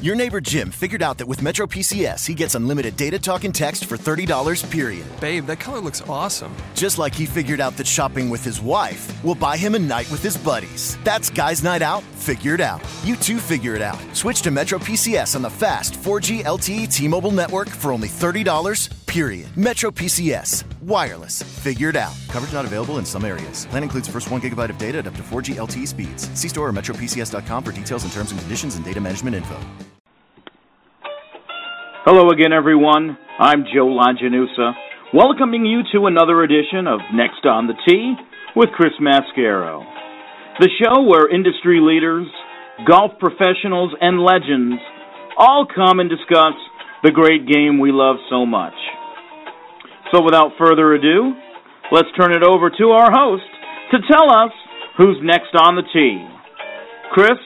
Your neighbor Jim figured out that with Metro PCS, he gets unlimited data talk and text for $30 period. Babe, that color looks awesome. Just like he figured out that shopping with his wife will buy him a night with his buddies. That's Guys Night Out, figured out. You too figure it out. Switch to Metro PCS on the fast 4G LTE T Mobile network for only $30 period. Metro PCS, wireless, figured out. Coverage not available in some areas. Plan includes first 1 gigabyte of data at up to 4G LTE speeds. See store or metropcs.com for details and terms and conditions and data management info. Hello again, everyone. I'm Joe Lajanusa, welcoming you to another edition of Next on the Tee with Chris Mascaro. The show where industry leaders, golf professionals, and legends all come and discuss the great game we love so much. So without further ado, let's turn it over to our host to tell us who's next on the tee. Chris,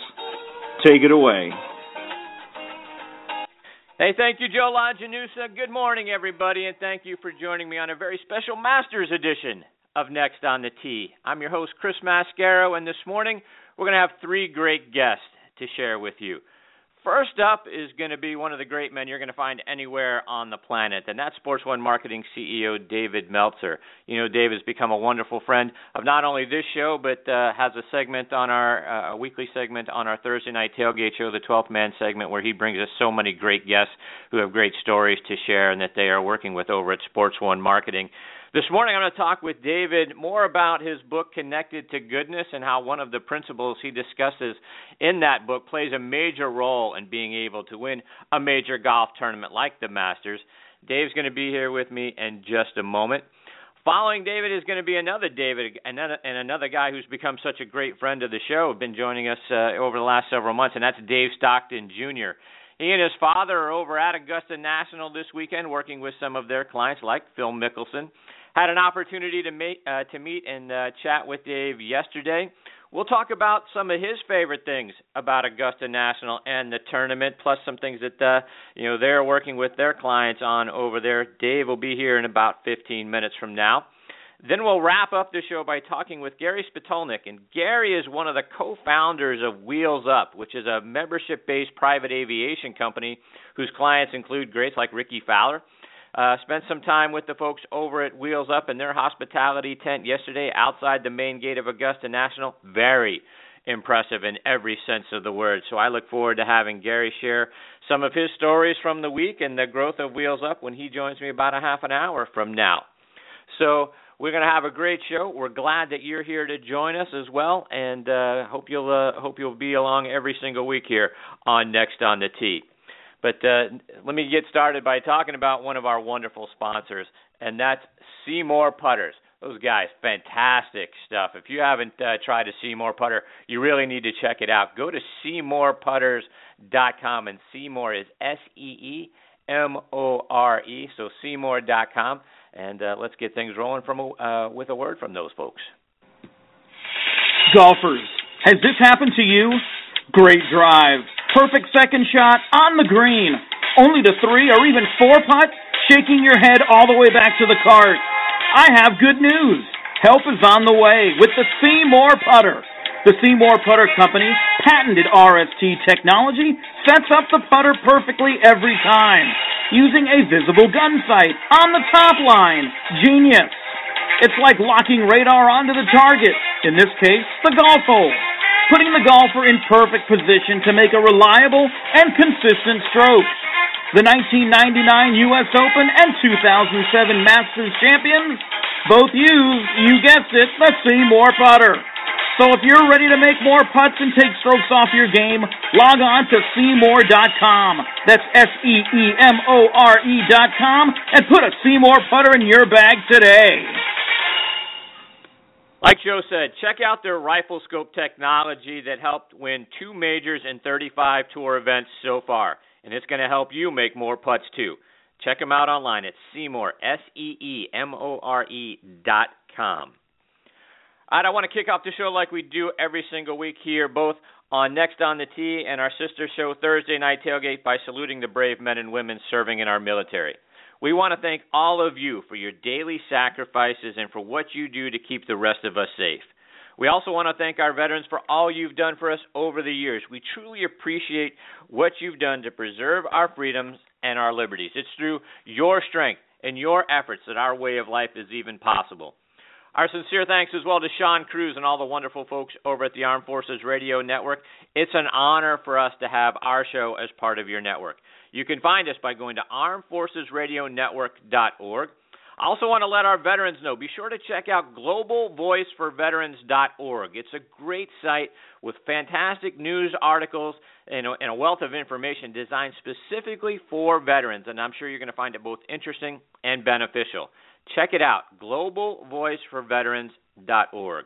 take it away. Hey, thank you, Joe Lajanusa. Good morning, everybody, and thank you for joining me on a very special Masters edition of Next on the Tee. I'm your host, Chris Mascaro, and this morning we're going to have three great guests to share with you. First up is going to be one of the great men you're going to find anywhere on the planet, and that's Sports One Marketing CEO David Meltzer. You know, Dave has become a wonderful friend of not only this show, but uh, has a segment on our uh, weekly segment on our Thursday night tailgate show, the 12th Man segment, where he brings us so many great guests who have great stories to share and that they are working with over at Sports One Marketing. This morning, I'm going to talk with David more about his book, Connected to Goodness, and how one of the principles he discusses in that book plays a major role in being able to win a major golf tournament like the Masters. Dave's going to be here with me in just a moment. Following David is going to be another David and another guy who's become such a great friend of the show, been joining us uh, over the last several months, and that's Dave Stockton Jr. He and his father are over at Augusta National this weekend working with some of their clients like Phil Mickelson had an opportunity to meet uh, to meet and uh, chat with Dave yesterday. We'll talk about some of his favorite things about Augusta National and the tournament, plus some things that uh, you know they're working with their clients on over there. Dave will be here in about 15 minutes from now. Then we'll wrap up the show by talking with Gary Spitolnik. And Gary is one of the co founders of Wheels Up, which is a membership based private aviation company whose clients include greats like Rickie Fowler, uh, spent some time with the folks over at Wheels Up in their hospitality tent yesterday outside the main gate of Augusta National. Very impressive in every sense of the word. So I look forward to having Gary share some of his stories from the week and the growth of Wheels Up when he joins me about a half an hour from now. So we're going to have a great show. We're glad that you're here to join us as well, and uh, hope you'll uh, hope you'll be along every single week here on Next on the Tee. But uh, let me get started by talking about one of our wonderful sponsors, and that's SeeMore Putters. Those guys, fantastic stuff. If you haven't uh, tried a SeeMore putter, you really need to check it out. Go to SeeMorePutters.com, and SeeMore is S E E M O R E. So SeeMore.com, and uh, let's get things rolling from uh, with a word from those folks. Golfers, has this happened to you? Great drive perfect second shot on the green. Only to three or even four putt, shaking your head all the way back to the cart. I have good news. Help is on the way with the SeeMore putter. The SeeMore Putter Company patented RST technology sets up the putter perfectly every time using a visible gun sight on the top line. Genius. It's like locking radar onto the target, in this case, the golf hole putting the golfer in perfect position to make a reliable and consistent stroke. The 1999 U.S. Open and 2007 Masters champions both use, you guessed it, the SeeMore putter. So if you're ready to make more putts and take strokes off your game, log on to SeeMore.com. That's S-E-E-M-O-R-E dot and put a SeeMore putter in your bag today. Like Joe said, check out their rifle scope technology that helped win two majors and 35 tour events so far, and it's going to help you make more putts too. Check them out online at SeeMore, S E E M O R E dot com. All right, I want to kick off the show like we do every single week here, both on Next on the Tee and our sister show Thursday Night Tailgate by saluting the brave men and women serving in our military. We want to thank all of you for your daily sacrifices and for what you do to keep the rest of us safe. We also want to thank our veterans for all you've done for us over the years. We truly appreciate what you've done to preserve our freedoms and our liberties. It's through your strength and your efforts that our way of life is even possible. Our sincere thanks as well to Sean Cruz and all the wonderful folks over at the Armed Forces Radio Network. It's an honor for us to have our show as part of your network. You can find us by going to armedforcesradionetwork.org. I also want to let our veterans know be sure to check out globalvoiceforveterans.org. It's a great site with fantastic news articles and a, and a wealth of information designed specifically for veterans, and I'm sure you're going to find it both interesting and beneficial. Check it out, globalvoiceforveterans.org.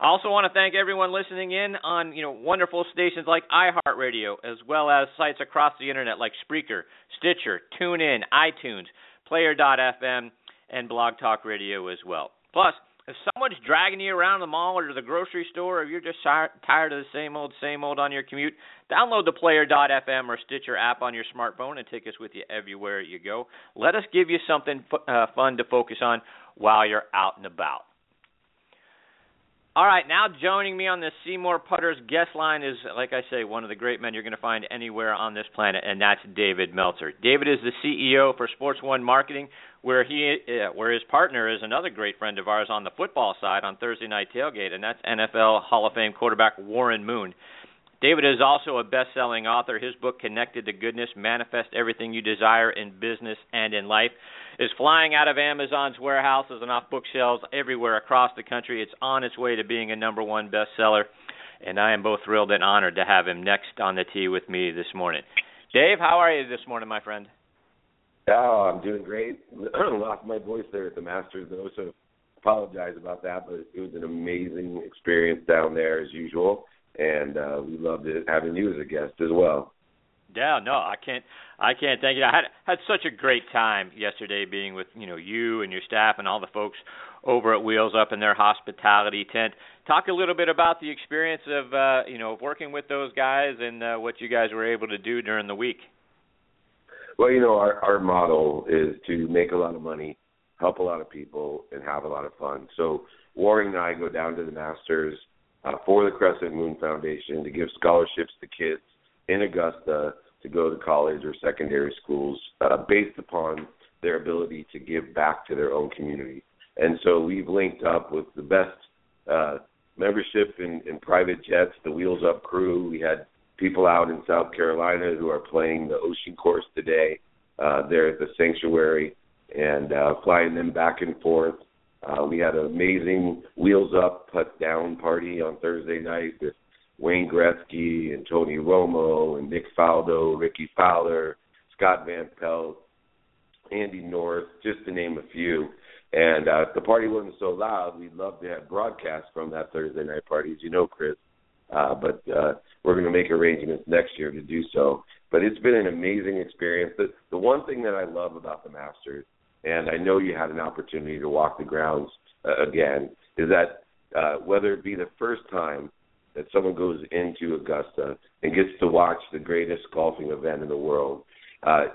I also want to thank everyone listening in on you know wonderful stations like iHeartRadio, as well as sites across the internet like Spreaker, Stitcher, TuneIn, iTunes, Player.fm, and Blog Talk Radio as well. Plus, if someone's dragging you around the mall or the grocery store, or you're just tired of the same old, same old on your commute, download the Player.fm or Stitcher app on your smartphone and take us with you everywhere you go. Let us give you something uh, fun to focus on while you're out and about. All right, now joining me on the SeeMore Putters guest line is, like I say, one of the great men you're going to find anywhere on this planet, and that's David Meltzer. David is the CEO for Sports One Marketing, where he, uh, where his partner is another great friend of ours on the football side on Thursday Night Tailgate, and that's NFL Hall of Fame quarterback Warren Moon. David is also a best selling author. His book, Connected to Goodness Manifest Everything You Desire in Business and in Life, is flying out of Amazon's warehouses and off bookshelves everywhere across the country. It's on its way to being a number one bestseller. And I am both thrilled and honored to have him next on the tee with me this morning. Dave, how are you this morning, my friend? Oh, I'm doing great. Lost my voice there at the Masters, though, so apologize about that. But it was an amazing experience down there as usual and uh, we loved it having you as a guest as well. Yeah, no, I can't. I can't thank you. I had had such a great time yesterday being with you know you and your staff and all the folks over at Wheels Up in their hospitality tent. Talk a little bit about the experience of uh, you know working with those guys and uh, what you guys were able to do during the week. Well, you know, our our model is to make a lot of money, help a lot of people, and have a lot of fun. So Warren and I go down to the Masters uh, for the Crescent Moon Foundation to give scholarships to kids in Augusta to go to college or secondary schools uh, based upon their ability to give back to their own community. And so we've linked up with the best uh, membership in, in private jets, the Wheels Up crew. We had people out in South Carolina who are playing the Ocean Course today. Uh, there at the sanctuary and uh, flying them back and forth uh, we had an amazing Wheels Up Put Down party on Thursday night with Wayne Gretzky and Tony Romo and Nick Faldo, Rickie Fowler, Scott Van Pelt, Andy North, just to name a few. And uh, if the party wasn't so loud, we'd love to have broadcasts from that Thursday night party, as you know, Chris. Uh, but uh, we're going to make arrangements next year to do so. But it's been an amazing experience. The, the one thing that I love about the Masters and I know you had an opportunity to walk the grounds uh, again, is that uh, whether it be the first time that someone goes into Augusta and gets to watch the greatest golfing event in the world, uh,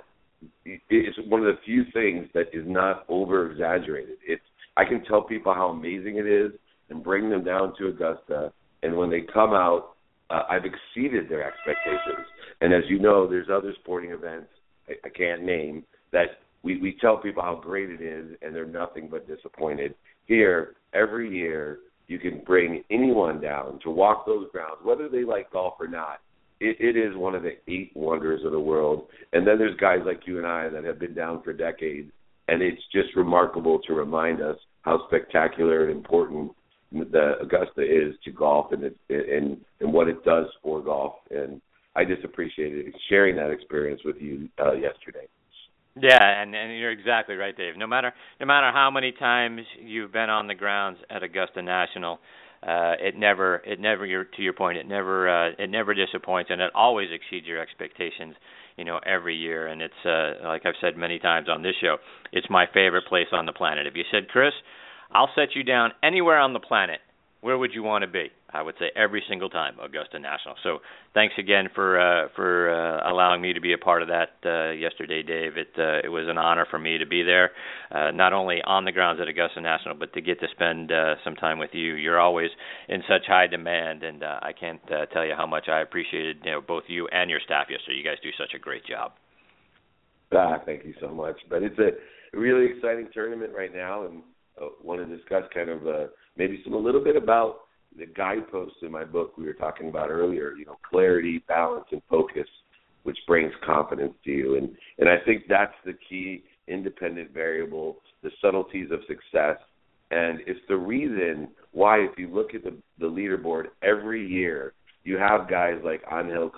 it's one of the few things that is not over exaggerated. It's I can tell people how amazing it is and bring them down to Augusta, and when they come out, uh, I've exceeded their expectations. And as you know, there's other sporting events I, I can't name that we we tell people how great it is, and they're nothing but disappointed. Here, every year, you can bring anyone down to walk those grounds, whether they like golf or not. It, it is one of the eight wonders of the world. And then there's guys like you and I that have been down for decades, and it's just remarkable to remind us how spectacular and important the Augusta is to golf and it, and and what it does for golf. And I just appreciated sharing that experience with you uh, yesterday. Yeah, and and you're exactly right, Dave. No matter no matter how many times you've been on the grounds at Augusta National, uh, it never it never you're, to your point it never uh, it never disappoints and it always exceeds your expectations. You know, every year, and it's uh, like I've said many times on this show, it's my favorite place on the planet. If you said, Chris, I'll set you down anywhere on the planet where would you want to be? I would say every single time Augusta National. So thanks again for uh, for uh, allowing me to be a part of that uh, yesterday, Dave. It uh, it was an honor for me to be there, uh, not only on the grounds at Augusta National, but to get to spend uh, some time with you. You're always in such high demand, and uh, I can't uh, tell you how much I appreciated you know both you and your staff yesterday. You guys do such a great job. Ah, thank you so much. But it's a really exciting tournament right now, and uh, want to discuss kind of uh, maybe some a little bit about the guideposts in my book we were talking about earlier. You know, clarity, balance, and focus, which brings confidence to you, and and I think that's the key independent variable, the subtleties of success, and it's the reason why if you look at the the leaderboard every year, you have guys like Angel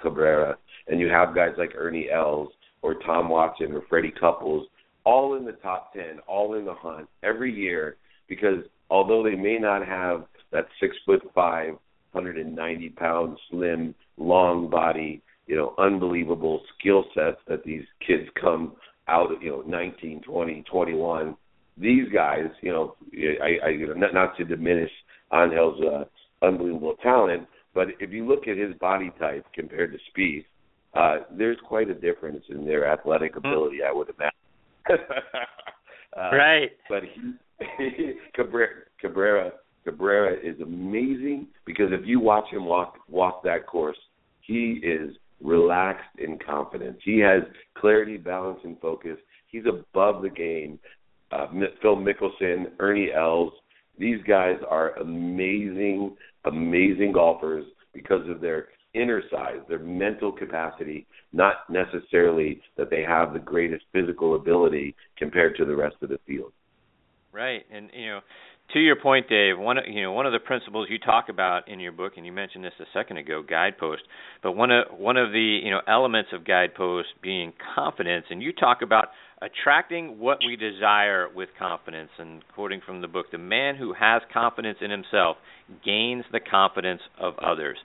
Cabrera, and you have guys like Ernie Els or Tom Watson or Freddie Couples, all in the top ten, all in the hunt every year, because although they may not have that six foot five, hundred and ninety pound slim, long body, you know, unbelievable skill sets that these kids come out of, you know, nineteen, twenty, twenty one. These guys, you know, I, I you know, not, not to diminish Angel's uh, unbelievable talent, but if you look at his body type compared to Spieth, uh, there's quite a difference in their athletic hmm. ability, I would imagine. uh, right. But he, Cabrera, Cabrera Cabrera is amazing because if you watch him walk walk that course, he is relaxed and confident. He has clarity, balance, and focus. He's above the game. Uh, Phil Mickelson, Ernie Els, these guys are amazing, amazing golfers because of their inner size, their mental capacity, not necessarily that they have the greatest physical ability compared to the rest of the field. Right, and you know, to your point, Dave, one you know one of the principles you talk about in your book, and you mentioned this a second ago, guidepost. But one of one of the you know elements of guidepost being confidence, and you talk about attracting what we desire with confidence. And quoting from the book, the man who has confidence in himself gains the confidence of others.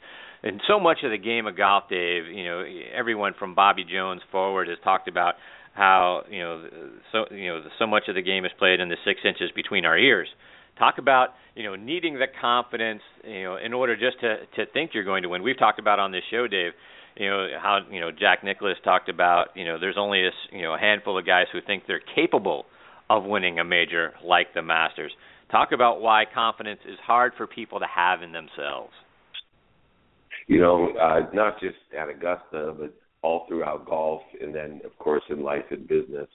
And so much of the game of golf, Dave, you know, everyone from Bobby Jones forward has talked about how you know so you know so much of the game is played in the six inches between our ears talk about you know needing the confidence you know in order just to to think you're going to win. We've talked about on this show, Dave. You know how you know Jack Nicklaus talked about you know there's only a you know a handful of guys who think they're capable of winning a major like the Masters. Talk about why confidence is hard for people to have in themselves. You know, uh, not just at Augusta, but all throughout golf, and then of course in life and business.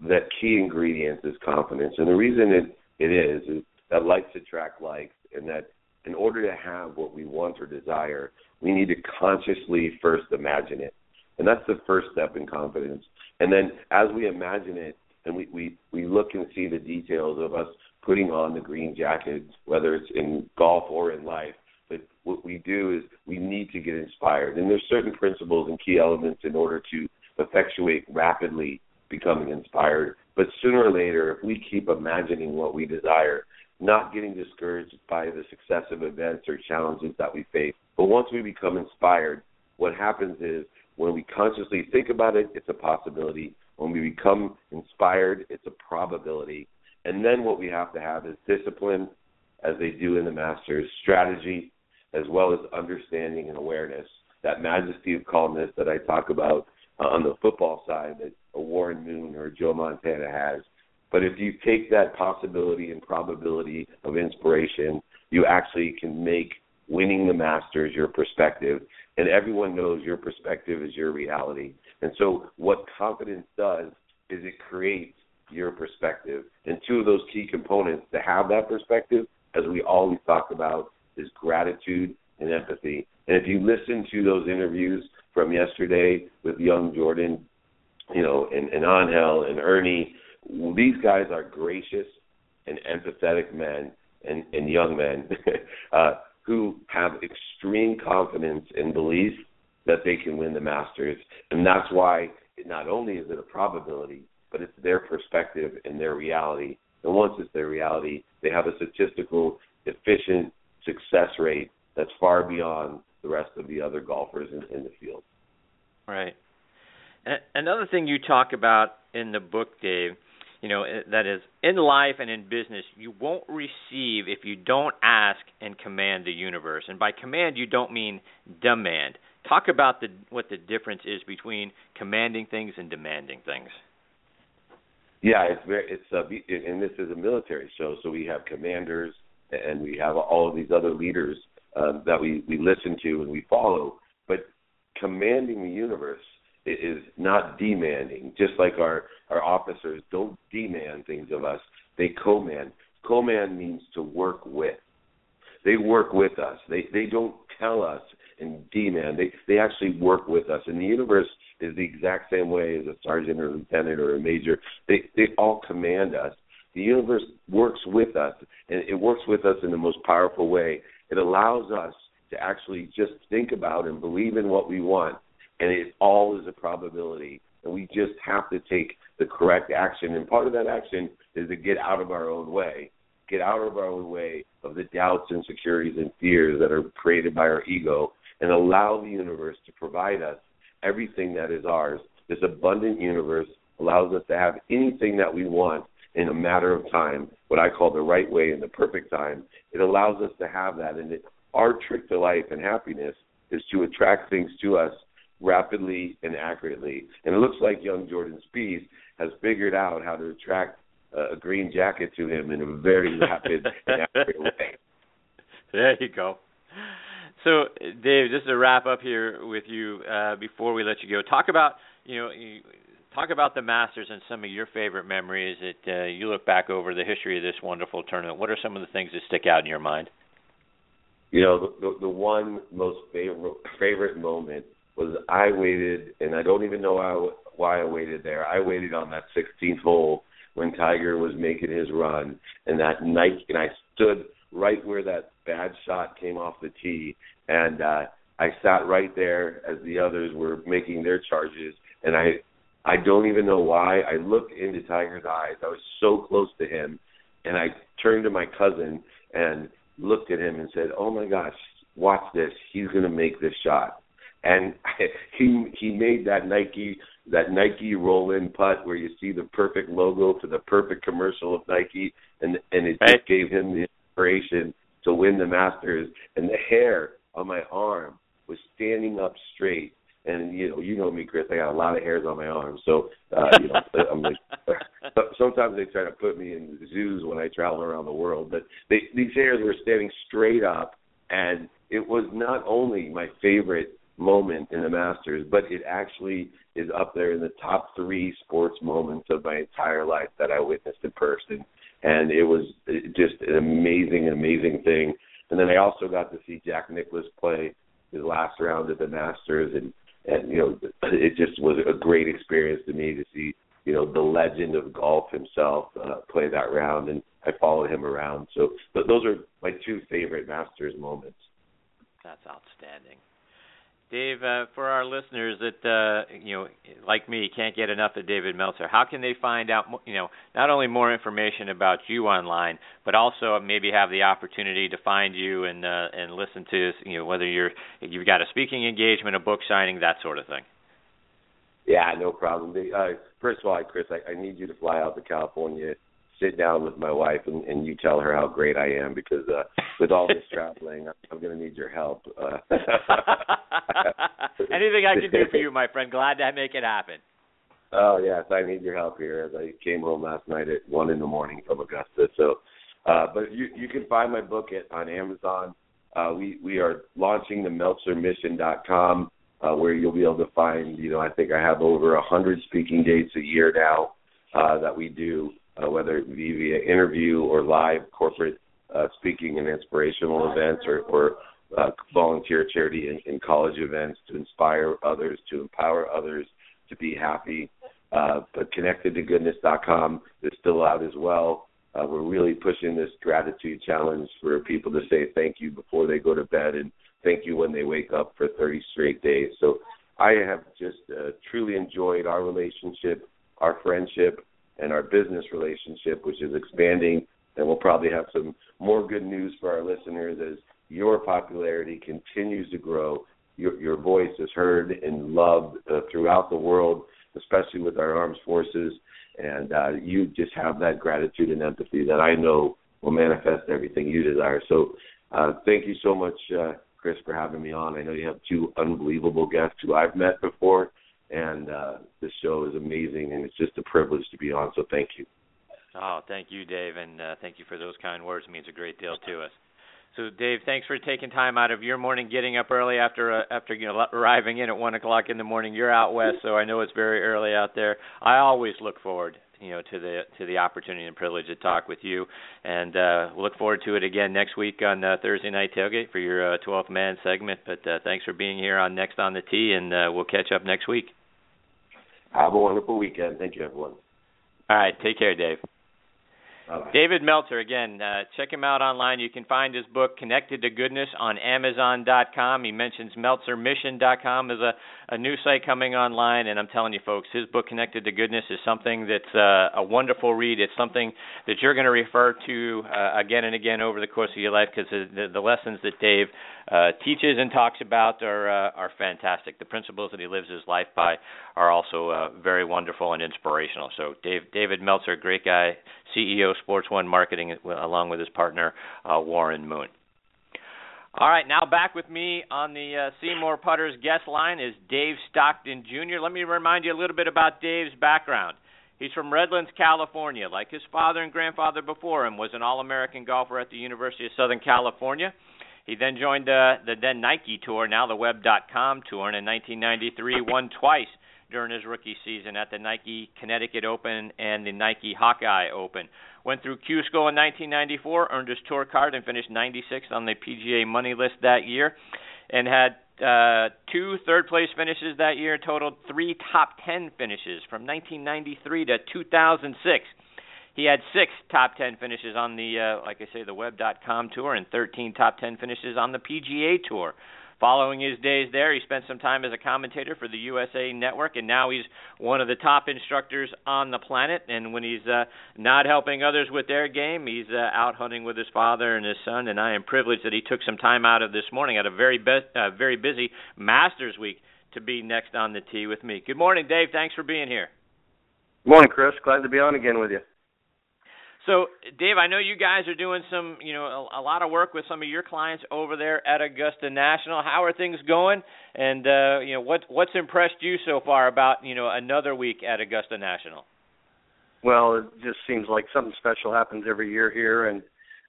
That key ingredient is confidence, and the reason it it is is that likes attract likes, and that in order to have what we want or desire, we need to consciously first imagine it. And that's the first step in confidence. And then as we imagine it and we, we, we look and see the details of us putting on the green jacket, whether it's in golf or in life, but what we do is we need to get inspired. And there's certain principles and key elements in order to effectuate rapidly becoming inspired. But sooner or later, if we keep imagining what we desire, not getting discouraged by the successive events or challenges that we face. But once we become inspired, what happens is when we consciously think about it, it's a possibility. When we become inspired, it's a probability. And then what we have to have is discipline, as they do in the Masters, strategy, as well as understanding and awareness. That majesty of calmness that I talk about uh, on the football side that a Warren Moon or Joe Montana has but if you take that possibility and probability of inspiration, you actually can make winning the Masters your perspective. And everyone knows your perspective is your reality. And so, what confidence does is it creates your perspective. And two of those key components to have that perspective, as we always talk about, is gratitude and empathy. And if you listen to those interviews from yesterday with young Jordan, you know, and, and Angel and Ernie, these guys are gracious and empathetic men and, and young men uh, who have extreme confidence and belief that they can win the Masters, and that's why not only is it a probability, but it's their perspective and their reality. And once it's their reality, they have a statistical efficient success rate that's far beyond the rest of the other golfers in, in the field. Right. Another thing you talk about in the book, Dave, you know that is in life and in business you won't receive if you don't ask and command the universe and by command you don't mean demand talk about the what the difference is between commanding things and demanding things yeah it's very it's uh, and this is a military show so we have commanders and we have all of these other leaders uh, that we we listen to and we follow but commanding the universe is not demanding. Just like our our officers don't demand things of us, they command. Command means to work with. They work with us. They they don't tell us and demand. They they actually work with us. And the universe is the exact same way as a sergeant or a lieutenant or a major. They they all command us. The universe works with us, and it works with us in the most powerful way. It allows us to actually just think about and believe in what we want and it all is a probability. And we just have to take the correct action. And part of that action is to get out of our own way, get out of our own way of the doubts, insecurities, and fears that are created by our ego, and allow the universe to provide us everything that is ours. This abundant universe allows us to have anything that we want in a matter of time, what I call the right way in the perfect time. It allows us to have that. And it, our trick to life and happiness is to attract things to us rapidly and accurately. And it looks like young Jordan Spieth has figured out how to attract uh, a green jacket to him in a very rapid and accurate way. There you go. So, Dave, just to wrap up here with you uh, before we let you go, talk about you know talk about the Masters and some of your favorite memories that uh, you look back over the history of this wonderful tournament. What are some of the things that stick out in your mind? You know, the the, the one most favorite favorite moment was I waited, and I don't even know why, why I waited there. I waited on that 16th hole when Tiger was making his run, and that night, and I stood right where that bad shot came off the tee, and uh, I sat right there as the others were making their charges, and I, I don't even know why. I looked into Tiger's eyes. I was so close to him, and I turned to my cousin and looked at him and said, "Oh my gosh, watch this. He's going to make this shot." and he he made that Nike that Nike roll in putt where you see the perfect logo for the perfect commercial of Nike and and it just gave him the inspiration to win the Masters and the hair on my arm was standing up straight and you know you know me Chris I got a lot of hairs on my arm so uh you know I'm like sometimes they try to put me in zoos when I travel around the world but they these hairs were standing straight up and it was not only my favorite moment in the Masters, but it actually is up there in the top three sports moments of my entire life that I witnessed in person. And it was just an amazing, amazing thing. And then I also got to see Jack Nicklaus play his last round at the Masters, and and you know it just was a great experience to me to see you know the legend of golf himself uh, play that round, and I followed him around. So, those are my two favorite Masters moments. That's outstanding. Dave, uh, for our listeners that uh, you know, like me, can't get enough of David Meltzer, how can they find out, you know, not only more information about you online, but also maybe have the opportunity to find you and uh, and listen to, you know, whether you're you've got a speaking engagement, a book signing, that sort of thing. Yeah, no problem. Uh, first of all, Chris, I, I need you to fly out to California sit down with my wife and, and you tell her how great I am because uh, with all this traveling, I'm, going to need your help. Uh, Anything I can do for you, my friend. Glad to make it happen. Oh yes, I need your help here. As I came home last night at one in the morning from Augusta. So, uh, but you you can find my book at on Amazon. Uh, we we are launching the MeltzerMission.com, uh, where you'll be able to find. You know, I think I have over a hundred speaking dates a year now uh, that we do uh, whether it be via interview or live corporate uh, speaking and inspirational events or, or uh, volunteer charity and, and college events to inspire others, to empower others to be happy. Uh, but connectedtogoodness.com is still out as well. Uh, we're really pushing this gratitude challenge for people to say thank you before they go to bed and thank you when they wake up for 30 straight days. So I have just uh, truly enjoyed our relationship, our friendship, and our business relationship, which is expanding. And we'll probably have some more good news for our listeners as your popularity continues to grow. Your, your voice is heard and loved uh, throughout the world, especially with our armed forces. and uh, you just have that gratitude and empathy that I know will manifest everything you desire. So, uh, thank you so much, uh, Chris, for having me on. I know you have two unbelievable guests who I've met before, and uh, this show is amazing, and it's just a privilege to be on. So, thank you. Oh, thank you, Dave, and uh, thank you for those kind words. It means a great deal to us. So, Dave, thanks for taking time out of your morning, getting up early after uh, after you know arriving in at one o'clock in the morning. You're out west, so I know it's very early out there. I always look forward, you know, to the to the opportunity and privilege to talk with you, and uh, look forward to it again next week on uh, Thursday night tailgate for your uh, 12th man segment. But uh, thanks for being here on Next on the Tee, and uh, we'll catch up next week. Have a wonderful weekend. Thank you, everyone. All right, take care, Dave. Bye-bye. David Meltzer, again, uh, check him out online. You can find his book, Connected to Goodness, on Amazon.com. He mentions MeltzerMission.com as a, a new site coming online. And I'm telling you, folks, his book, Connected to Goodness, is something that's uh, a wonderful read. It's something that you're going to refer to uh, again and again over the course of your life because the, the lessons that Dave uh, teaches and talks about are uh, are fantastic. The principles that he lives his life by are also uh, very wonderful and inspirational. So, Dave, David Meltzer, great guy, CEO Sports One Marketing, along with his partner uh, Warren Moon. All right, now back with me on the uh, SeeMore Putters guest line is Dave Stockton Jr. Let me remind you a little bit about Dave's background. He's from Redlands, California. Like his father and grandfather before him, was an All-American golfer at the University of Southern California. He then joined uh, the then Nike Tour, now the Web.com Tour, and in 1993 won twice during his rookie season at the Nike Connecticut Open and the Nike Hawkeye Open. Went through Q School in 1994, earned his tour card, and finished 96th on the PGA money list that year, and had uh, two third place finishes that year, totaled three top 10 finishes from 1993 to 2006. He had six top 10 finishes on the, uh, like I say, the Web.com tour and 13 top 10 finishes on the PGA tour. Following his days there, he spent some time as a commentator for the USA Network, and now he's one of the top instructors on the planet. And when he's uh, not helping others with their game, he's uh, out hunting with his father and his son. And I am privileged that he took some time out of this morning at a very be- uh, very busy Masters week to be next on the tee with me. Good morning, Dave. Thanks for being here. Good morning, Chris. Glad to be on again with you. So, Dave, I know you guys are doing some, you know, a, a, lot of work with some of your clients over there at Augusta National. How are things going? And uh, you know, what what's impressed you so far about, you know, another week at Augusta National? Well, it just seems like something special happens every year here, and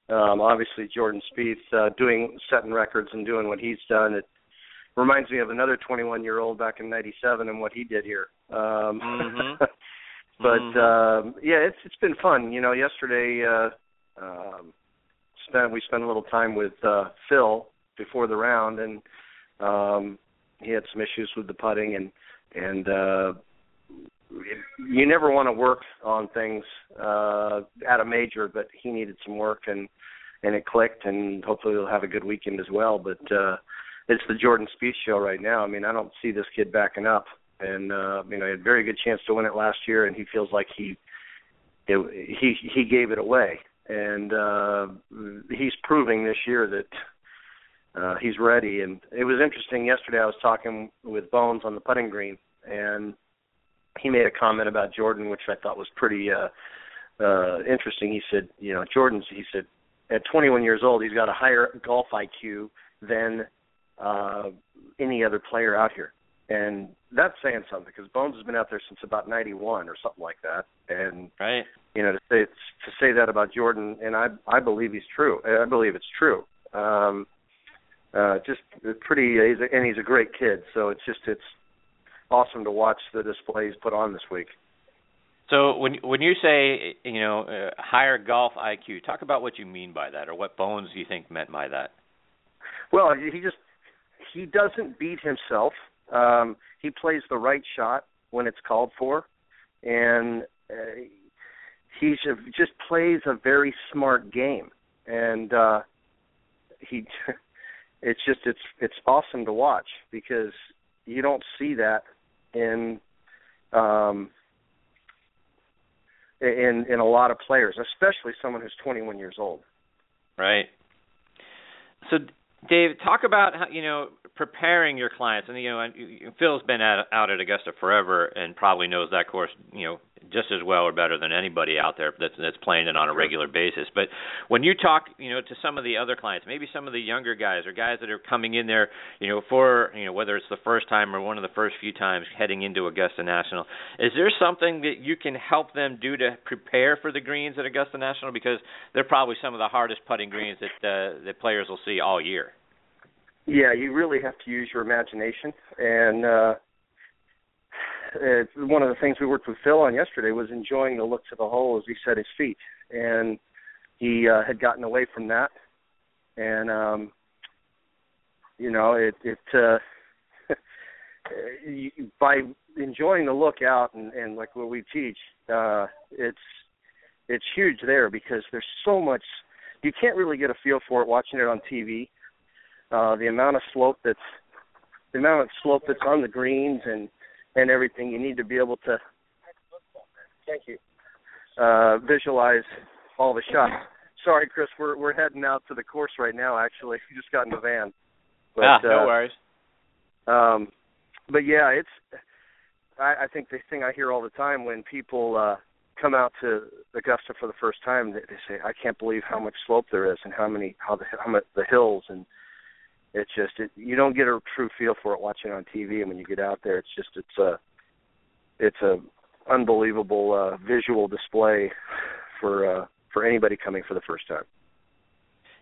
um, obviously Jordan Spieth uh, doing setting records and doing what he's done. It reminds me of another 21 year old back in '97 and what he did here. Um, mm-hmm. but mm-hmm. um yeah it's it's been fun you know yesterday uh um spent we spent a little time with uh phil before the round and um he had some issues with the putting and and uh it, you never want to work on things uh at a major but he needed some work and and it clicked and hopefully he'll have a good weekend as well but uh it's the Jordan Spieth show right now. I mean, I don't see this kid backing up and uh, you know he had a very good chance to win it last year, and he feels like he it, he he gave it away, and uh, he's proving this year that uh, he's ready. And it was interesting yesterday. I was talking with Bones on the putting green, and he made a comment about Jordan, which I thought was pretty uh, uh, interesting. He said, you know, Jordan's. He said, at 21 years old, he's got a higher golf IQ than uh, any other player out here and that's saying something because Bones has been out there since about '91 or something like that. And right, you know, to say to say that about Jordan, and I I believe he's true. I believe it's true. Um, uh, just pretty, he's a, and he's a great kid. So it's just it's awesome to watch the displays put on this week. So when when you say you know uh, higher golf IQ, talk about what you mean by that, or what Bones you think meant by that. Well, he just he doesn't beat himself um, he plays the right shot when it's called for, and uh, he just plays a very smart game. And uh, he, it's just it's it's awesome to watch because you don't see that in um, in in a lot of players, especially someone who's 21 years old. Right. So, Dave, talk about how you know preparing your clients, and you know, Phil's been at, out at Augusta forever and probably knows that course, you know, just as well or better than anybody out there that's that's playing it on a regular basis. But when you talk, you know, to some of the other clients, maybe some of the younger guys or guys that are coming in there, you know, for you know whether it's the first time or one of the first few times heading into Augusta National, is there something that you can help them do to prepare for the greens at Augusta National because they're probably some of the hardest putting greens that uh, that players will see all year. Yeah, you really have to use your imagination and. uh it's one of the things we worked with Phil on yesterday was enjoying the looks of the hole as he set his feet, and he uh, had gotten away from that, and um, you know it it uh, by enjoying the look out and, and like what we teach, uh, it's it's huge there because there's so much you can't really get a feel for it watching it on TV. Uh, the amount of slope that's the amount of slope that's on the greens and and everything, you need to be able to thank you uh, visualize all the shots. Sorry, Chris, we're we're heading out to the course right now. Actually, we just got in the van. But, ah, no uh, worries. Um, but yeah, it's. I, I think the thing I hear all the time when people uh, come out to Augusta for the first time, they, they say, "I can't believe how much slope there is and how many how the how much the hills and it's just it, you don't get a true feel for it watching on TV, and when you get out there, it's just it's a it's a unbelievable uh, visual display for uh, for anybody coming for the first time.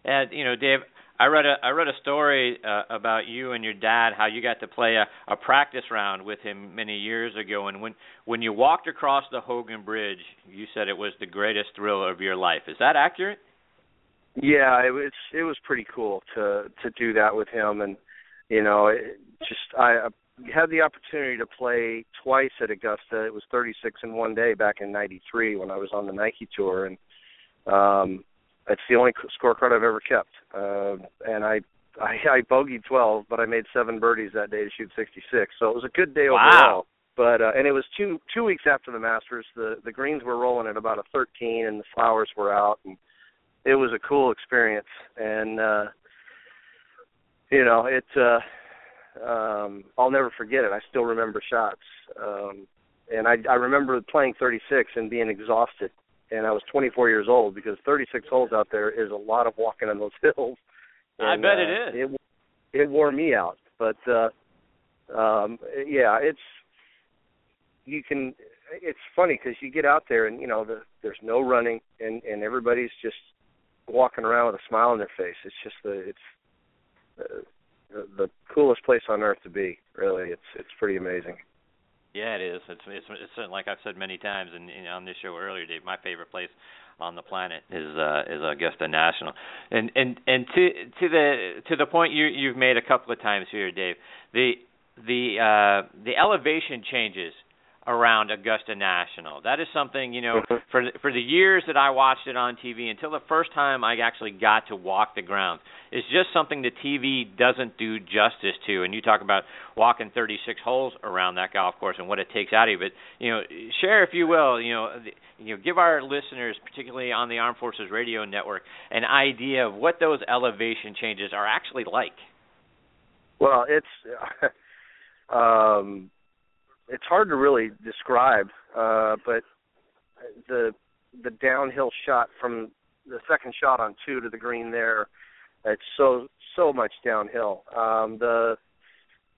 And you know, Dave, I read a I read a story uh, about you and your dad, how you got to play a, a practice round with him many years ago, and when when you walked across the Hogan Bridge, you said it was the greatest thrill of your life. Is that accurate? Yeah, it was it was pretty cool to to do that with him, and you know, it just I had the opportunity to play twice at Augusta. It was 36 in one day back in '93 when I was on the Nike tour, and um, it's the only scorecard I've ever kept. Uh, and I I, I bogeyed 12, but I made seven birdies that day to shoot 66. So it was a good day wow. overall. But uh, and it was two two weeks after the Masters. The the greens were rolling at about a 13, and the flowers were out, and it was a cool experience and uh you know it uh um I'll never forget it. I still remember shots. Um and I I remember playing 36 and being exhausted and I was 24 years old because 36 holes out there is a lot of walking on those hills. And, I bet uh, it is. It it wore me out, but uh um yeah, it's you can it's funny because you get out there and you know the, there's no running and and everybody's just walking around with a smile on their face. It's just the it's uh, the coolest place on earth to be. Really, it's it's pretty amazing. Yeah, it is. It's it's, it's like I've said many times in, in on this show earlier, Dave. My favorite place on the planet is uh, is Augusta National, and and and to to the to the point you you've made a couple of times here, Dave. The the uh, the elevation changes around Augusta National. That is something you know mm-hmm. for for the years that I watched it on TV until the first time I actually got to walk the grounds. It's just something that TV doesn't do justice to. And you talk about walking 36 holes around that golf course and what it takes out of it. But, you know, share if you will. You know, you know, give our listeners, particularly on the Armed Forces Radio Network, an idea of what those elevation changes are actually like. Well, it's. um it's hard to really describe, uh, but the the downhill shot from the second shot on two to the green there, it's so so much downhill. Um, the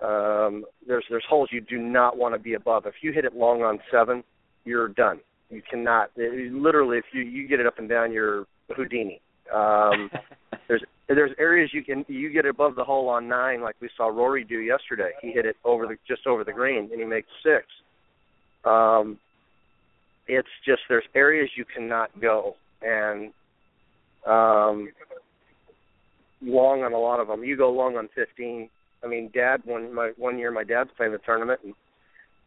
um, there's there's holes you do not want to be above. If you hit it long on seven, you're done. You cannot. It, literally, if you you get it up and down, you're Houdini. Um, there's areas you can you get above the hole on nine, like we saw Rory do yesterday. He hit it over the just over the green, and he makes six. Um, it's just there's areas you cannot go, and um, long on a lot of them. You go long on 15. I mean, Dad one my one year my dad's playing the tournament, and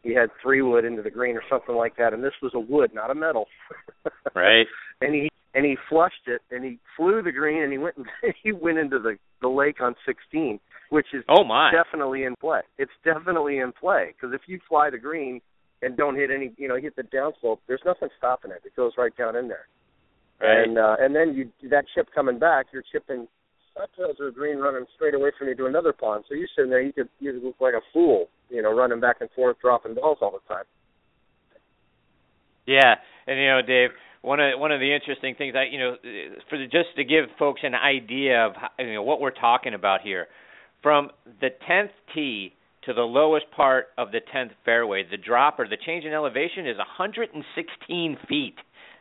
he had three wood into the green or something like that, and this was a wood, not a metal. right. And he and he flushed it and he flew the green and he went and he went into the the lake on 16 which is oh my. definitely in play. It's definitely in play because if you fly the green and don't hit any you know hit the downslope there's nothing stopping it. It goes right down in there. Right. and uh and then you that chip coming back you're chipping uphill to a green running straight away from you to another pond. So you're sitting there you could you look like a fool you know running back and forth dropping balls all the time. Yeah, and you know, Dave, one of one of the interesting things I you know for the, just to give folks an idea of how, you know what we're talking about here from the 10th tee to the lowest part of the 10th fairway the drop or the change in elevation is 116 feet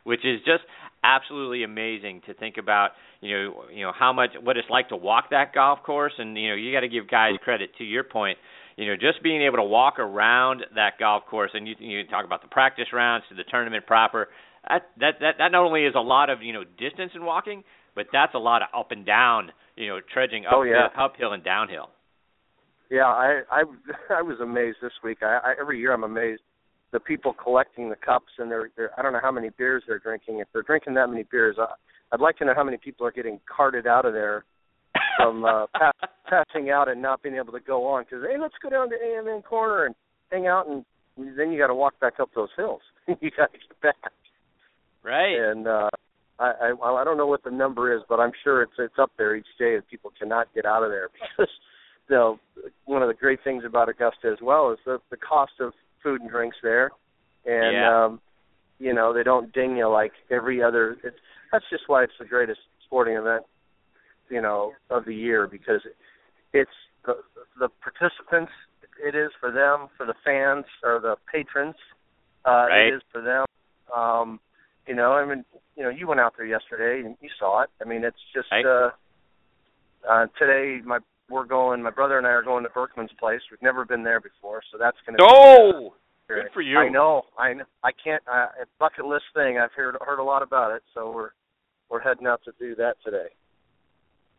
which is just absolutely amazing to think about you know you know how much what it's like to walk that golf course. And you know you got to give guys credit to your point you know just being able to walk around that golf course. And you you talk about the practice rounds to the tournament proper that that that that not only is a lot of you know distance in walking, but that's a lot of up and down, you know, trudging up oh, yeah. uphill and downhill. Yeah, I I I was amazed this week. I, I every year I'm amazed the people collecting the cups and they're, they're I don't know how many beers they're drinking. If they're drinking that many beers, I, I'd like to know how many people are getting carted out of there from uh, pass, passing out and not being able to go on. Because hey, let's go down to Amen corner and hang out, and then you got to walk back up those hills. you got to get back. Right. And uh, I, I I don't know what the number is, but I'm sure it's it's up there each day that people cannot get out of there because you know one of the great things about Augusta as well is the the cost of food and drinks there, and yeah. um, you know they don't ding you like every other. It's, that's just why it's the greatest sporting event, you know, of the year because it's the the participants. It is for them, for the fans or the patrons. Uh, right. It is for them. Um, you know, I mean, you know, you went out there yesterday and you saw it. I mean, it's just uh uh today my we're going my brother and I are going to Berckmans place. We've never been there before, so that's going to Oh, be, uh, good for you. I know. I know. I can't uh a bucket list thing. I've heard heard a lot about it, so we're we're heading out to do that today.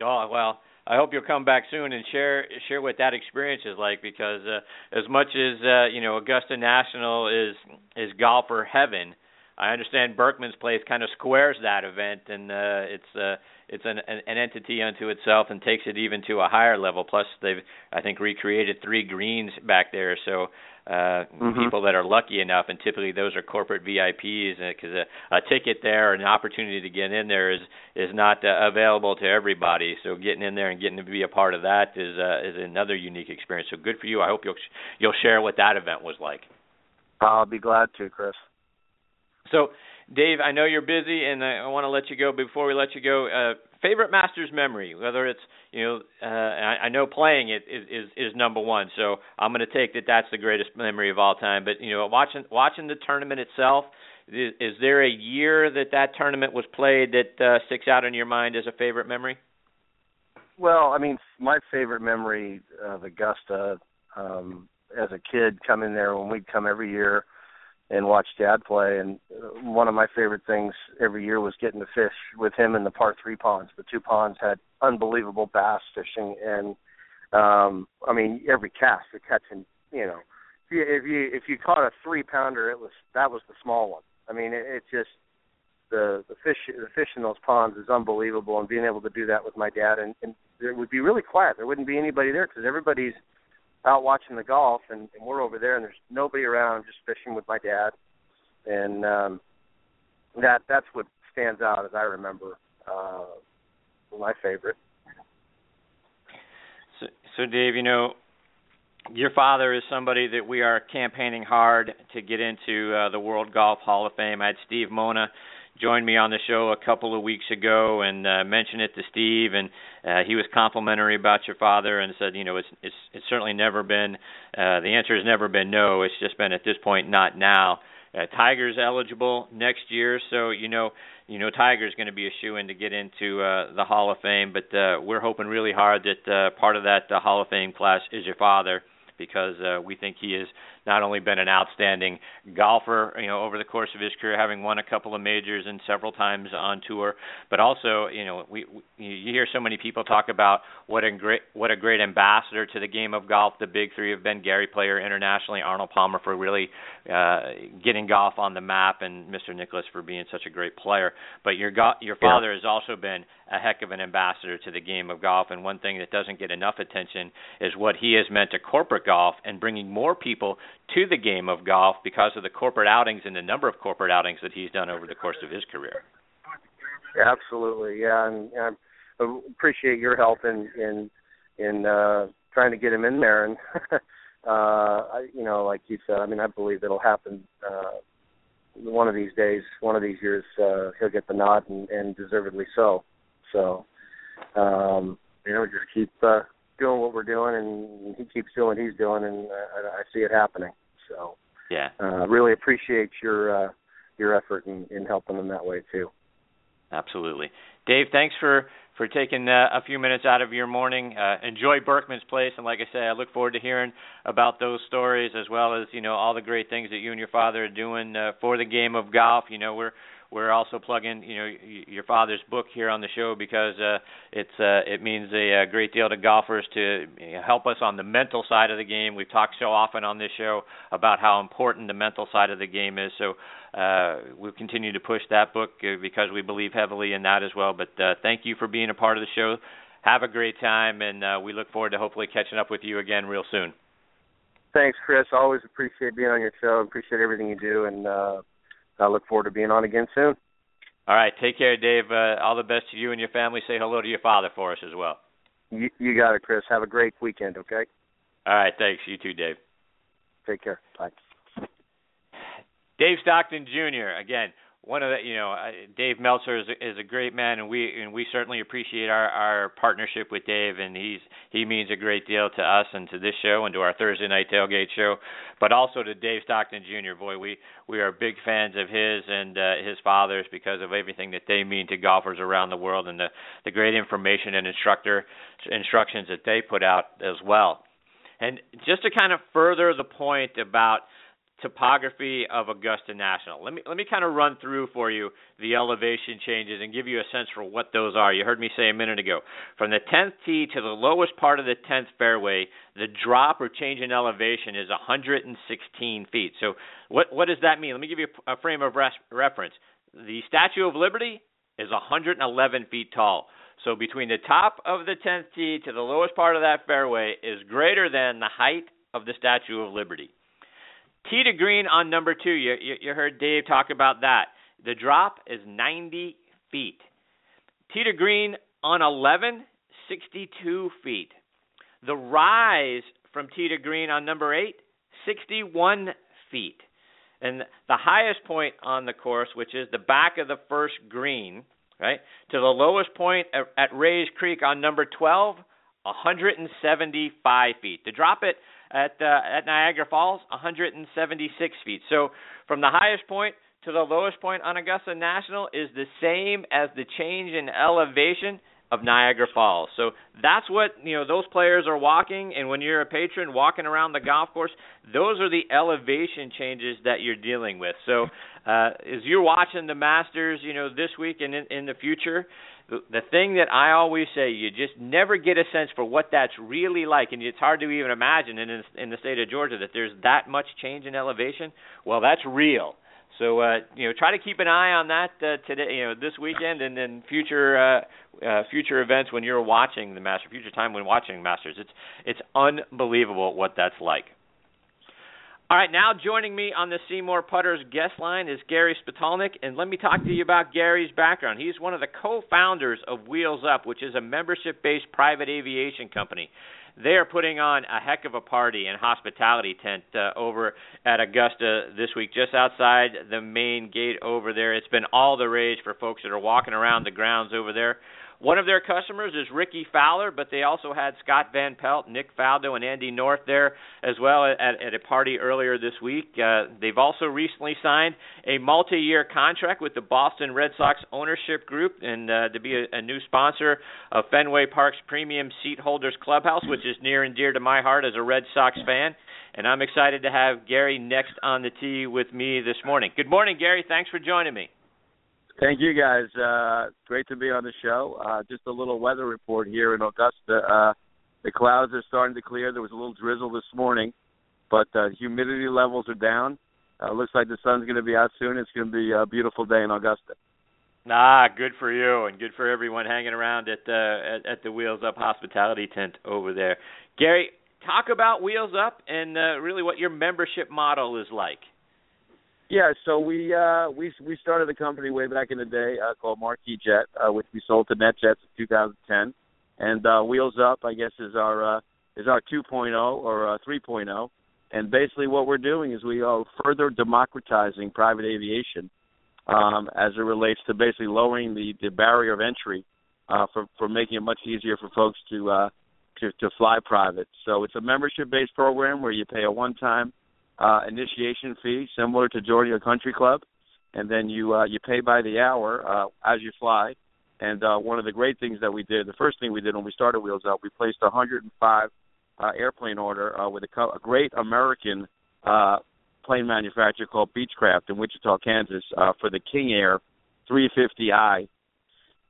Oh, well, I hope you'll come back soon and share share what that experience is like because uh, as much as uh, you know Augusta National is is golfer heaven, I understand Berckmans Place kind of squares that event, and uh, it's uh, it's an, an entity unto itself and takes it even to a higher level. Plus, they've I think recreated three greens back there, so uh, mm-hmm. people that are lucky enough, and typically those are corporate VIPs, because uh, a, a ticket there, an opportunity to get in there is is not uh, available to everybody. So getting in there and getting to be a part of that is uh, is another unique experience. So good for you. I hope you'll you'll share what that event was like. I'll be glad to, Chris. So, Dave, I know you're busy, and I, want to let you go. Before we let you go, uh, favorite Masters memory, whether it's you know, uh, I, I know playing it is, is is number one. So I'm going to take that that's the greatest memory of all time. But you know, watching watching the tournament itself, is, is there a year that that tournament was played that uh, sticks out in your mind as a favorite memory? Well, I mean, my favorite memory of Augusta um, as a kid coming there when we'd come every year and watch Dad play. And uh, one of my favorite things every year was getting to fish with him in the par three ponds. The two ponds had unbelievable bass fishing, and um, I mean every cast you're catching. You know, if you if you if you caught a three pounder, it was that was the small one. I mean, it, it just the the fish the fish in those ponds is unbelievable, and being able to do that with my dad, and, and it would be really quiet. There wouldn't be anybody there because everybody's out watching the golf, and, and we're over there, and there's nobody around, just fishing with my dad, and um, that that's what stands out as I remember uh, my favorite. So, so Dave, you know, your father is somebody that we are campaigning hard to get into uh, the World Golf Hall of Fame. I had Steve Mona joined me on the show a couple of weeks ago and uh, mentioned it to Steve, and uh, he was complimentary about your father and said, you know, it's it's it's certainly never been uh, the answer has never been no. It's just been at this point not now. Uh, Tiger's eligible next year, so you know you know Tiger's going to be a shoe in to get into uh, the Hall of Fame, but uh, we're hoping really hard that uh, part of that uh, Hall of Fame class is your father because uh, we think he has not only been an outstanding golfer, you know, over the course of his career, having won a couple of majors and several times on tour, but also, you know, we, we you hear so many people talk about what a great what a great ambassador to the game of golf the big three have been: Gary Player internationally, Arnold Palmer for really uh, getting golf on the map, and Mr. Nicklaus for being such a great player. But your go- your father yeah. has also been a heck of an ambassador to the game of golf, and one thing that doesn't get enough attention is what he has meant to corporate golf and bringing more people to the game of golf because of the corporate outings and the number of corporate outings that he's done over the course of his career. Absolutely, yeah, and, and I appreciate your help in in in uh, trying to get him in there. And uh, I, you know, like you said, I mean, I believe it'll happen uh, one of these days, one of these years, uh, he'll get the nod, and, and deservedly so. So, um, you know, just keep uh, doing what we're doing, and he keeps doing what he's doing, and uh, I see it happening. So, yeah, uh, really appreciate your uh, your effort in, in helping them that way too. Absolutely, Dave. Thanks for for taking uh, a few minutes out of your morning. Uh, enjoy Berckmans Place, and like I say, I look forward to hearing about those stories as well as you know all the great things that you and your father are doing uh, for the game of golf. You know, we're we're also plugging you know your father's book here on the show because uh, it's uh, it means a, a great deal to golfers to help us on the mental side of the game. We've talked so often on this show about how important the mental side of the game is. So uh, we'll continue to push that book uh, because we believe heavily in that as well. But uh, thank you for being a part of the show. Have a great time, and uh, we look forward to hopefully catching up with you again real soon. Thanks, Chris. Always appreciate being on your show. Appreciate everything you do, and uh, I look forward to being on again soon. All right, take care, Dave. Uh, all the best to you and your family. Say hello to your father for us as well. You, you got it, Chris. Have a great weekend. Okay. All right, thanks. You too, Dave. Take care. Bye. Dave Stockton Jr. Again, one of the you know Dave Meltzer is is a great man and we and we certainly appreciate our our partnership with Dave and he's he means a great deal to us and to this show and to our Thursday night tailgate show but also to Dave Stockton Jr. boy we we are big fans of his and uh, his father's because of everything that they mean to golfers around the world and the the great information and instructor instructions that they put out as well and just to kind of further the point about topography of Augusta National. Let me let me kind of run through for you the elevation changes and give you a sense for what those are. You heard me say a minute ago. From the 10th tee to the lowest part of the 10th fairway, the drop or change in elevation is 116 feet. So what what does that mean? Let me give you a, frame of res- reference. The Statue of Liberty is 111 feet tall. So between the top of the 10th tee to the lowest part of that fairway is greater than the height of the Statue of Liberty. Tee to green on number two. You, you, you heard Dave talk about that. The drop is 90 feet. Tee to green on 11, 62 feet. The rise from tee to green on number eight, 61 feet. And the highest point on the course, which is the back of the first green, right, to the lowest point at, at Rae's Creek on number 12, 175 feet. To drop it at uh, at Niagara Falls, 176 feet. So from the highest point to the lowest point on Augusta National is the same as the change in elevation of Niagara Falls. So that's what you know those players are walking and when you're a patron walking around the golf course, those are the elevation changes that you're dealing with. So uh as you're watching the Masters, you know, this week and in, in the future, the, thing that I always say, you just never get a sense for what that's really like, and it's hard to even imagine in in the state of Georgia that there's that much change in elevation. Well, that's real. So uh, you know, try to keep an eye on that uh, today, you know, this weekend, and then future uh, uh, future events when you're watching the Masters, future time when watching Masters. It's it's unbelievable what that's like. All right, now joining me on the SeeMore Putters guest line is Gary Spitalnik, and let me talk to you about Gary's background. He's one of the co-founders of Wheels Up, which is a membership-based private aviation company. They are putting on a heck of a party and hospitality tent uh, over at Augusta this week, just outside the main gate over there. It's been all the rage for folks that are walking around the grounds over there. One of their customers is Rickie Fowler, but they also had Scott Van Pelt, Nick Faldo, and Andy North there as well at, at a party earlier this week. Uh, they've also recently signed a multi-year contract with the Boston Red Sox ownership group and uh, to be a, a new sponsor of Fenway Park's Premium Seat Holders Clubhouse, which is near and dear to my heart as a Red Sox fan. And I'm excited to have Gary next on the tee with me this morning. Good morning, Gary. Thanks for joining me. Thank you, guys. Uh, great to be on the show. Uh, just a little weather report here in Augusta. Uh, the clouds are starting to clear. There was a little drizzle this morning, but uh, humidity levels are down. Uh, looks like the sun's going to be out soon. It's going to be a beautiful day in Augusta. Ah, good for you, and good for everyone hanging around at the at, at the Wheels Up hospitality tent over there. Gary, talk about Wheels Up and uh, really what your membership model is like. Yeah, so we uh we we started a company way back in the day uh, called Marquis Jet, uh, which we sold to NetJets in 2010, and uh, Wheels Up, I guess, is our uh, is our 2.0 or uh, 3.0, And basically, what we're doing is we are further democratizing private aviation um, as it relates to basically lowering the, the barrier of entry uh, for for making it much easier for folks to uh, to to fly private. So it's a membership-based program where you pay a one-time uh, initiation fee, similar to joining a country club, and then you uh, you pay by the hour uh, as you fly. And uh, one of the great things that we did, the first thing we did when we started Wheels Up, we placed a 105 uh, airplane order uh, with a, co- a great American uh, plane manufacturer called Beechcraft in Wichita, Kansas, uh, for the King Air 350i,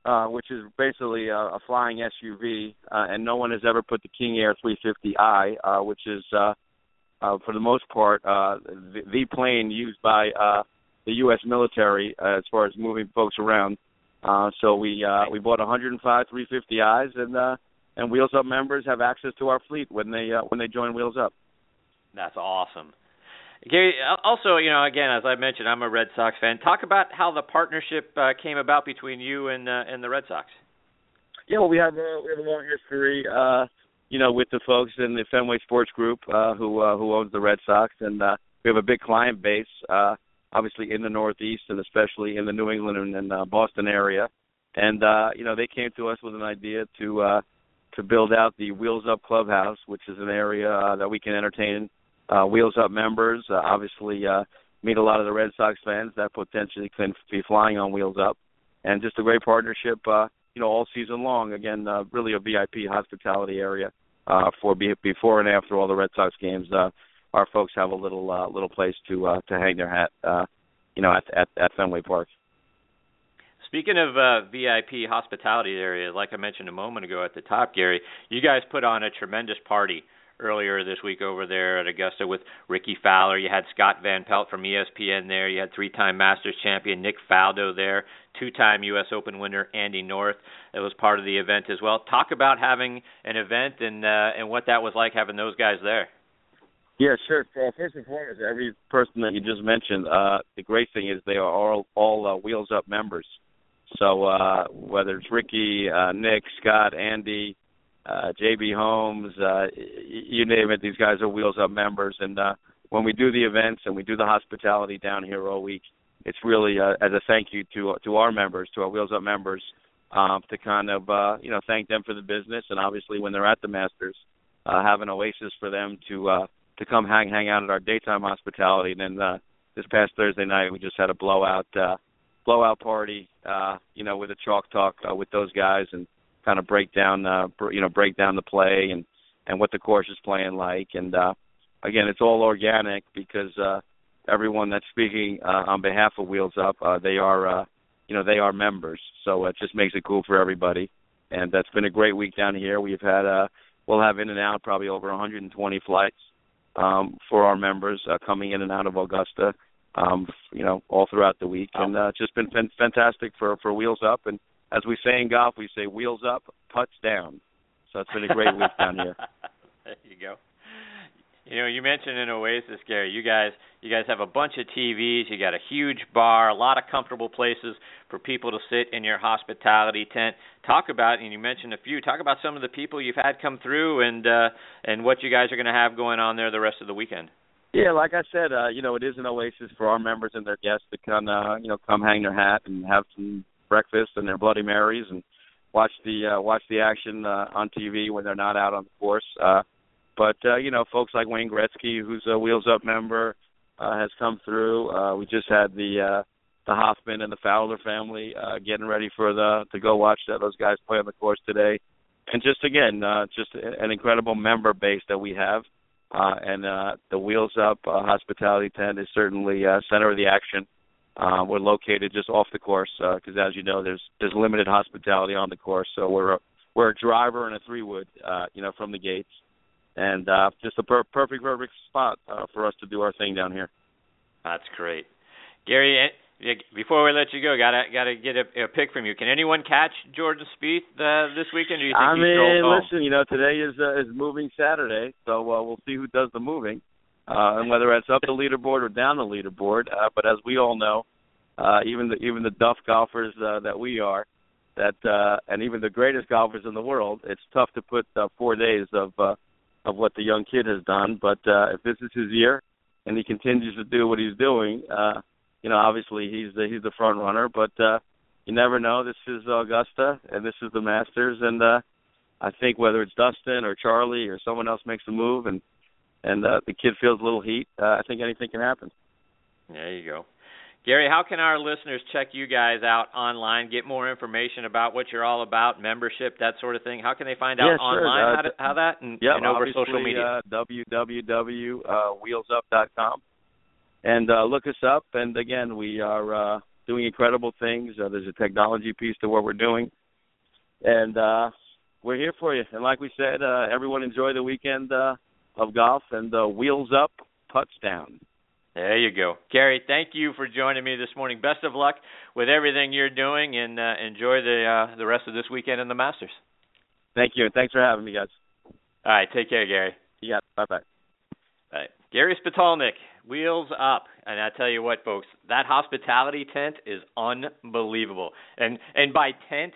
uh, which is basically a, a flying SUV, uh, and no one has ever put the King Air 350i, uh, which is uh, uh, for the most part uh, the, the plane used by uh, the U.S. military uh, as far as moving folks around. Uh, so we uh, we bought 105 350i's, and uh, and Wheels Up members have access to our fleet when they uh, when they join Wheels Up. That's awesome. Gary, also, you know, again, as I mentioned, I'm a Red Sox fan. Talk about how the partnership uh, came about between you and uh, and the Red Sox. Yeah, well, we have a we have a long history, uh, you know, with the folks in the Fenway Sports Group uh, who uh, who owns the Red Sox, and uh, we have a big client base. Uh, obviously in the Northeast and especially in the New England and, and uh, Boston area. And uh, you know, they came to us with an idea to uh, to build out the Wheels Up Clubhouse, which is an area uh, that we can entertain uh, Wheels Up members. Uh, obviously, uh, meet a lot of the Red Sox fans that potentially can be flying on Wheels Up, and just a great partnership. Uh, you know, all season long. Again, uh, really a VIP hospitality area uh, for be- before and after all the Red Sox games. Uh, our folks have a little uh, little place to uh, to hang their hat, uh, you know, at, at at Fenway Park. Speaking of uh, VIP hospitality area, like I mentioned a moment ago at the top, Gary, you guys put on a tremendous party earlier this week over there at Augusta with Rickie Fowler. You had Scott Van Pelt from ESPN there. You had three-time Masters champion Nick Faldo there, two-time U.S. Open winner Andy North. That was part of the event as well. Talk about having an event and uh, and what that was like having those guys there. Yeah, sure. First and foremost, every person that you just mentioned, uh, the great thing is they are all all uh, Wheels Up members. So uh, whether it's Rickie, uh, Nick, Scott, Andy, uh, JB Holmes, uh, you name it, these guys are Wheels Up members. And uh, when we do the events and we do the hospitality down here all week, it's really uh, as a thank you to to our members, to our Wheels Up members, um, to kind of uh, you know thank them for the business, and obviously when they're at the Masters, uh, have an oasis for them to uh, to come hang hang out at our daytime hospitality. And then uh, this past Thursday night, we just had a blowout uh, blowout party, uh, you know, with a chalk talk uh, with those guys and kind of break down, uh, you know, break down the play and and what the course is playing like. And uh, again, it's all organic because uh, everyone that's speaking uh, on behalf of Wheels Up, uh, they are, uh, you know, they are members. So it just makes it cool for everybody. And that's been a great week down here. We've had, uh, we'll have in and out probably over 120 flights um, for our members uh, coming in and out of Augusta, um, you know, all throughout the week, and uh, just been fantastic for for Wheels Up. And as we say in golf, we say Wheels Up, putts down. So it's been a great week down here. there you go. You know, you mentioned an Oasis, Gary. You guys, you guys have a bunch of TVs. You got a huge bar, a lot of comfortable places for people to sit in your hospitality tent. Talk about, and you mentioned a few. Talk about some of the people you've had come through, and uh, and what you guys are going to have going on there the rest of the weekend. Yeah, like I said, uh, you know, it is an oasis for our members and their guests to come, uh, you know, come hang their hat and have some breakfast and their Bloody Marys and watch the uh, watch the action uh, on TV when they're not out on the course. Uh, but uh, you know, folks like Wayne Gretzky, who's a Wheels Up member, uh, has come through. Uh, we just had the uh, the Hoffman and the Fowler family uh, getting ready for the to go watch that, those guys play on the course today. And just again, uh, just an incredible member base that we have. Uh, and uh, the Wheels Up uh, Hospitality Tent is certainly uh, center of the action. Uh, we're located just off the course because, uh, as you know, there's there's limited hospitality on the course. So we're a, we're a driver and a three wood, uh, you know, from the gates and uh, just a per- perfect, perfect spot uh, for us to do our thing down here. That's great, Gary. Eh, before we let you go, gotta gotta get a, a pick from you. Can anyone catch Jordan Spieth uh, this weekend? Do you think I mean, home? listen, you know, today is uh, is moving Saturday, so uh, we'll see who does the moving, uh, and whether it's up the leaderboard or down the leaderboard. Uh, but as we all know, uh, even the even the duff golfers uh, that we are, that uh, and even the greatest golfers in the world, it's tough to put uh, four days of uh, of what the young kid has done. But uh, if this is his year and he continues to do what he's doing, uh, you know, obviously he's the he's the front runner. But uh, you never know. This is Augusta and this is the Masters, and uh, I think whether it's Dustin or Charley or someone else makes a move and and uh, the kid feels a little heat, uh, I think anything can happen. There you go. Gary, how can our listeners check you guys out online, get more information about what you're all about, membership, that sort of thing? How can they find out yeah, online sure. how, to, how that and, yep, and over social media? Uh, www.wheelsup.com and uh, look us up. And again, we are uh, doing incredible things. Uh, there's a technology piece to what we're doing, and uh, we're here for you. And like we said, uh, everyone enjoy the weekend uh, of golf and uh, wheels up, putts down. There you go, Gary. Thank you for joining me this morning. Best of luck with everything you're doing, and uh, enjoy the uh, the rest of this weekend in the Masters. Thank you, and thanks for having me, guys. All right, take care, Gary. Yeah, bye bye. All right, Gary Spitalnik, wheels up, and I tell you what, folks, that hospitality tent is unbelievable. And and by tent,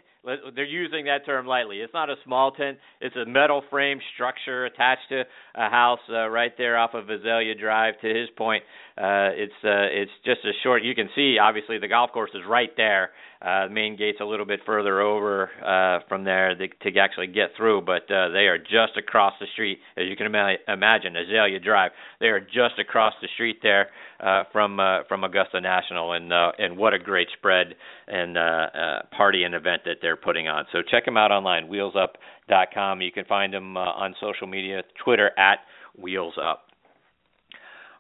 they're using that term lightly. It's not a small tent. It's a metal frame structure attached to a house uh, right there off of Azalea Drive. To his point, uh, it's uh, it's just a short. You can see obviously the golf course is right there. Uh, the main gate's a little bit further over uh, from there to, actually get through, but uh, they are just across the street, as you can ima- imagine, Azalea Drive. They are just across the street there uh, from uh, from Augusta National, and uh, and what a great spread and uh, uh, party and event that they're putting on. So check them out online, wheelsup.com. You can find them uh, on social media, Twitter at Wheels Up.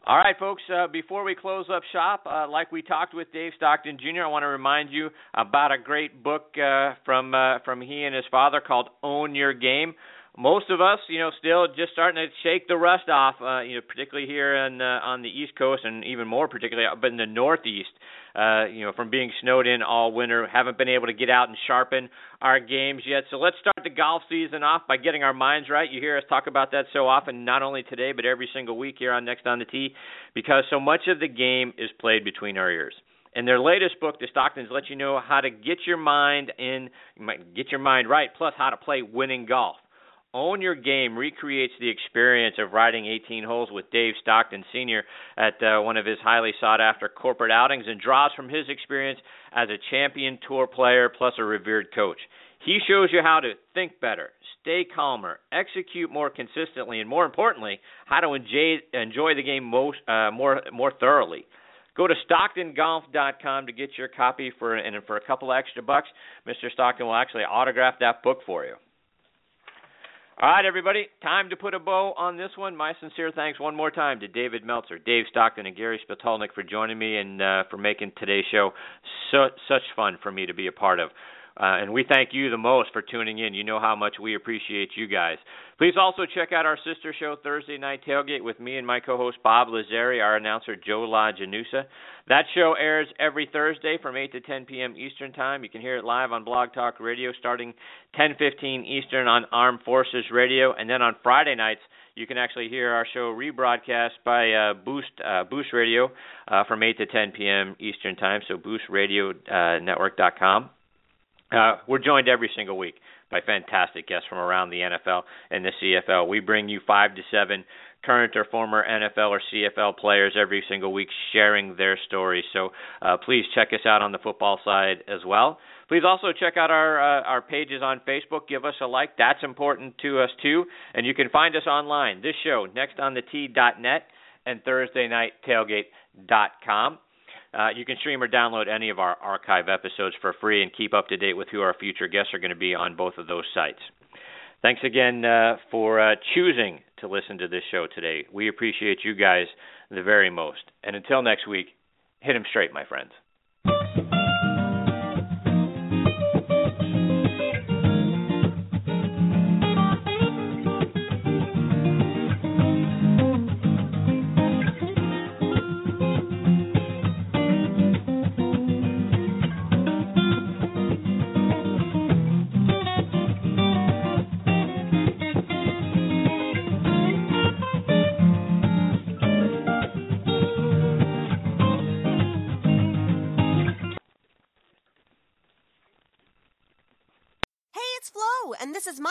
All right, folks, uh, before we close up shop, uh, like we talked with Dave Stockton Jr., I want to remind you about a great book uh, from uh, from he and his father called Own Your Game. Most of us, you know, still just starting to shake the rust off, uh, you know, particularly here on uh, on the East Coast and even more particularly up in the Northeast uh, you know, from being snowed in all winter, haven't been able to get out and sharpen our games yet. So let's start the golf season off by getting our minds right. You hear us talk about that so often, not only today, but every single week here on Next on the Tee, because so much of the game is played between our ears. In their latest book, the Stocktons let you know how to get your mind in, get your mind right, plus how to play winning golf. Own Your Game recreates the experience of riding 18 holes with Dave Stockton Sr. at uh, one of his highly sought after corporate outings and draws from his experience as a champion tour player plus a revered coach. He shows you how to think better, stay calmer, execute more consistently, and more importantly, how to enjoy, enjoy the game most, uh, more, more thoroughly. Go to StocktonGolf.com to get your copy for and for a couple extra bucks, Mr. Stockton will actually autograph that book for you. All right, everybody, time to put a bow on this one. My sincere thanks one more time to David Meltzer, Dave Stockton, and Gary Spitalnik for joining me and uh, for making today's show so, such fun for me to be a part of. Uh, and we thank you the most for tuning in. You know how much we appreciate you guys. Please also check out our sister show, Thursday Night Tailgate, with me and my co host Bob Lazari, our announcer Joe LaGenusa. That show airs every Thursday from 8 to 10 p.m. Eastern Time. You can hear it live on Blog Talk Radio starting 10:15 Eastern on Armed Forces Radio, and then on Friday nights you can actually hear our show rebroadcast by uh, Boost uh, Boost Radio uh, from 8 to 10 p.m. Eastern Time. So BoostRadioNetwork.com. Uh, we're joined every single week by fantastic guests from around the NFL and the CFL. We bring you five to seven current or former NFL or CFL players every single week sharing their stories. So uh, please check us out on the football side as well. Please also check out our uh, our pages on Facebook. Give us a like. That's important to us too. And you can find us online. This show, nextonthetee.net and Thursday Night Tailgate.com. Uh, you can stream or download any of our archive episodes for free and keep up to date with who our future guests are going to be on both of those sites. Thanks again uh, for uh, choosing to listen to this show today. We appreciate you guys the very most. And until next week, hit them straight, my friends.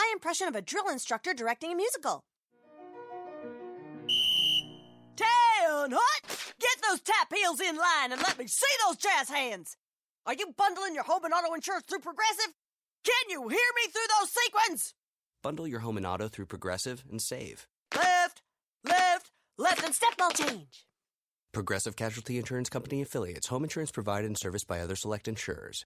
my impression of a drill instructor directing a musical. Town Hut! Get those tap heels in line and let me see those jazz hands! Are you bundling your home and auto insurance through Progressive? Can you hear me through those sequins? Bundle your home and auto through Progressive and save. Left, left, left, and step mall change. Progressive Casualty Insurance Company affiliates. Home insurance provided and serviced by other select insurers.